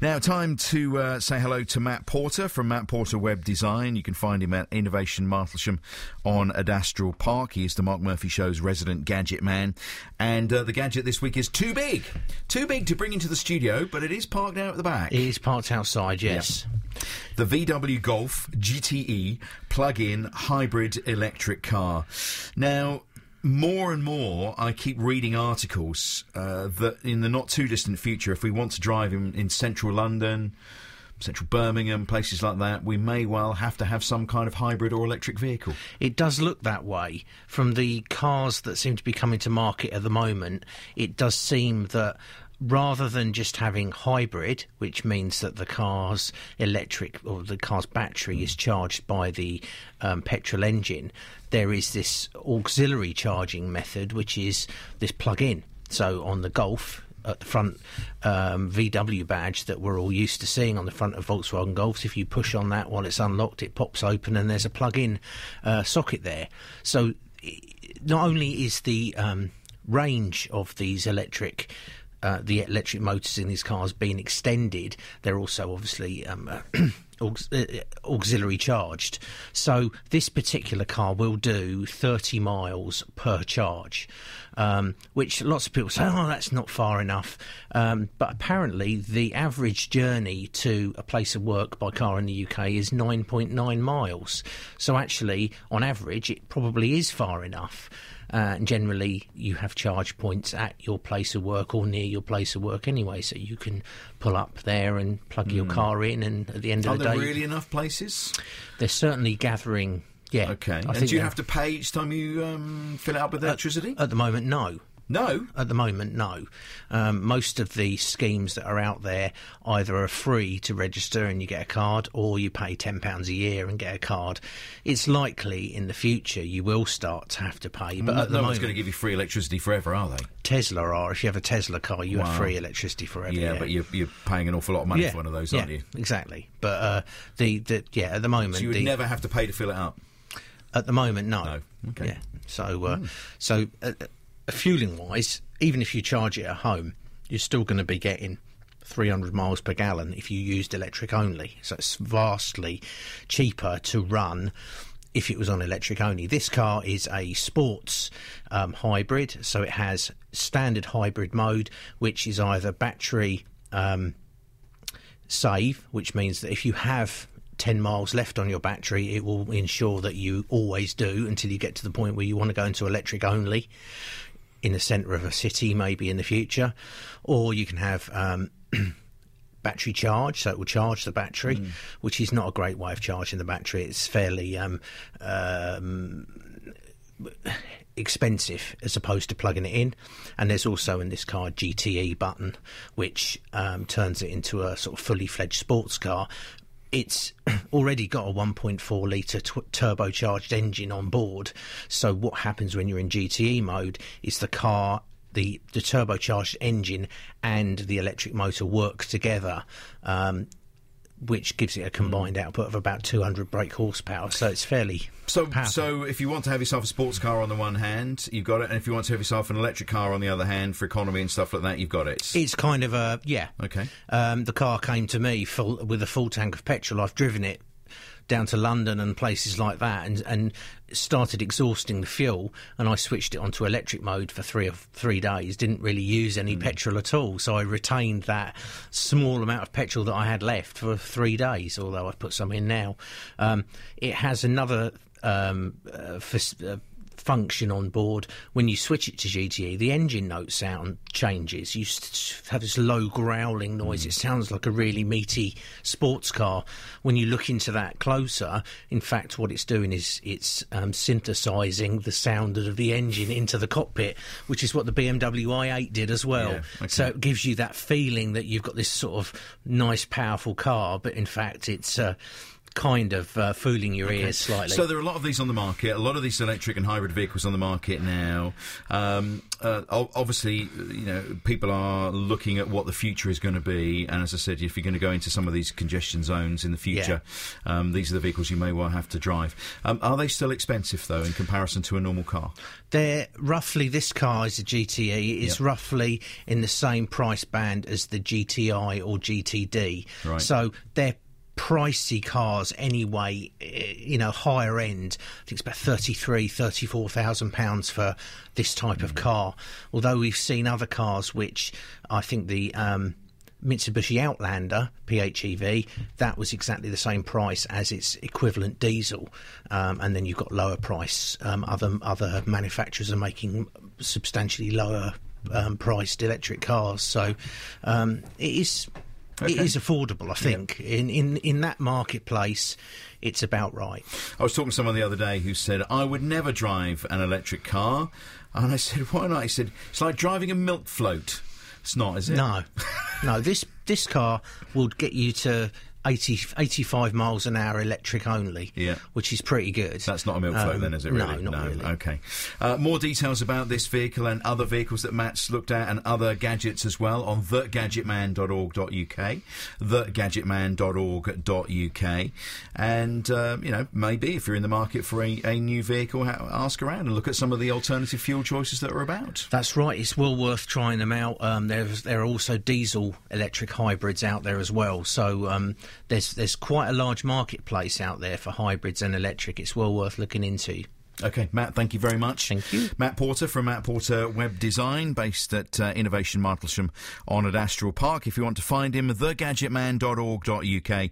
Now, time to uh, say hello to Matt Porter from Matt Porter Web Design. You can find him at Innovation Martlesham on Adastral Park. He is the Mark Murphy Show's resident gadget man. And uh, the gadget this week is too big. Too big to bring into the studio, but it is parked out at the back. It is parked outside, yes. The VW Golf GTE plug-in hybrid electric car. Now, more and more, I keep reading articles uh, that in the not too distant future, if we want to drive in, in central London, central Birmingham, places like that, we may well have to have some kind of hybrid or electric vehicle. It does look that way. From the cars that seem to be coming to market at the moment, it does seem that rather than just having hybrid, which means that the car's electric or the car's battery is charged by the um, petrol engine, there is this auxiliary charging method, which is this plug-in. So on the Golf, at the front um, VW badge that we're all used to seeing on the front of Volkswagen Golfs. If you push on that while it's unlocked, it pops open and there's a plug-in uh, socket there. So not only is the um, range of these electric uh, the electric motors in these cars being extended, they're also obviously um, aux- uh, auxiliary charged. So this particular car will do 30 miles per charge, um, which lots of people say, oh, that's not far enough. Um, but apparently, the average journey to a place of work by car in the UK is 9.9 miles. So actually, on average, it probably is far enough. Uh, and generally, you have charge points at your place of work or near your place of work anyway, so you can pull up there and plug your car in. And at the end of the there really enough places? they're certainly gathering. Yeah. Okay. I and do you have to pay each time you um, fill it up with electricity? At the moment, no. No. At the moment, no. Um, most of the schemes that are out there either are free to register and you get a card, or you pay ten pounds a year and get a card. It's likely in the future you will start to have to pay, but no, at the no one's moment, going to give you free electricity forever, are they? Tesla are. If you have a Tesla car, you Wow. have free electricity forever. Yeah, but you're, you're paying an awful lot of money yeah, for one of those, yeah, aren't you? Exactly. But uh, the, the yeah, at the moment, So you would the, never have to pay to fill it up. At the moment, no. No. Okay. Yeah. So, uh, so uh, uh, fueling wise, even if you charge it at home, you're still going to be getting 300 miles per gallon if you used electric only. So it's vastly cheaper to run. If it was on electric only, this car is a sports um, hybrid, so it has standard hybrid mode, which is either battery um, save, which means that if you have 10 miles left on your battery, it will ensure that you always do until you get to the point where you want to go into electric only in the centre of a city, maybe in the future. Or you can have. Um, battery charge, so it will charge the battery, which is not a great way of charging the battery. It's fairly um, um, expensive as opposed to plugging it in. And there's also in this car GTE button, which um, turns it into a sort of fully fledged sports car. It's already got a 1.4 litre tw- turbocharged engine on board. So what happens when you're in GTE mode is the car. The, the turbocharged engine and the electric motor work together, um, which gives it a combined output of about 200 brake horsepower. So it's fairly So, powerful. so if you want to have yourself a sports car on the one hand, you've got it, and if you want to have yourself an electric car on the other hand for economy and stuff like that, you've got it. It's kind of a yeah. Okay. Um, the car came to me full with a full tank of petrol. I've driven it down to London and places like that, and and started exhausting the fuel. And I switched it onto electric mode for three or three days. Didn't really use any petrol at all, so I retained that small amount of petrol that I had left for three days. Although I've put some in now. Um, it has another. Um, uh, fas- uh, function on board. When you switch it to GTE the engine note sound changes. You have this low growling noise. It sounds like a really meaty sports car. When you look into that closer in fact what it's doing is it's um, synthesizing the sound of the engine into the cockpit which is what the BMW i8 did as well. Yeah, okay. so it gives you that feeling that you've got this sort of nice powerful car but in fact it's uh, kind of uh, fooling your ears slightly. So there are a lot of these on the market. A lot of these electric and hybrid vehicles on the market now. Um, uh, obviously, you know, people are looking at what the future is going to be. And as I said, if you're going to go into some of these congestion zones in the future, yeah. um, these are the vehicles you may well have to drive. Um, are they still expensive though in comparison to a normal car? They're roughly. This car is a GTE. It's yep. roughly in the same price band as the GTI or GTD. Right. So they're pricey cars anyway, eh, you know, higher end. I think it's about 33, 34,000 pounds for this type mm. of car. Although we've seen other cars which I think the um, Mitsubishi Outlander PHEV, that was exactly the same price as its equivalent diesel. Um, and then you've got lower price. Um, other other manufacturers are making substantially lower um, priced electric cars. So um, it is Okay. It is affordable, I think. In, in in that marketplace, it's about right. I was talking to someone the other day who said, I would never drive an electric car. And I said, why not? He said, it's like driving a milk float. It's not, is it? No. no, this this car will get you to 80, 85 miles an hour electric only, yeah. which is pretty good. That's not a milk float um, then, is it really? No, not no. really. Okay. Uh, more details about this vehicle and other vehicles that Matt's looked at and other gadgets as well on thegadgetman.org.uk, thegadgetman.org.uk. And, uh, you know, maybe if you're in the market for a, a new vehicle, ask around and look at some of the alternative fuel choices that are about. That's right. It's well worth trying them out. Um, there's, there are also diesel electric hybrids out there as well. So um, there's there's quite a large marketplace out there for hybrids and electric. It's well worth looking into. Okay, Matt, thank you very much. Thank you. Matt Porter from Matt Porter Web Design, based at uh, Innovation Martlesham on Adastral Park. If you want to find him, thegadgetman.org.uk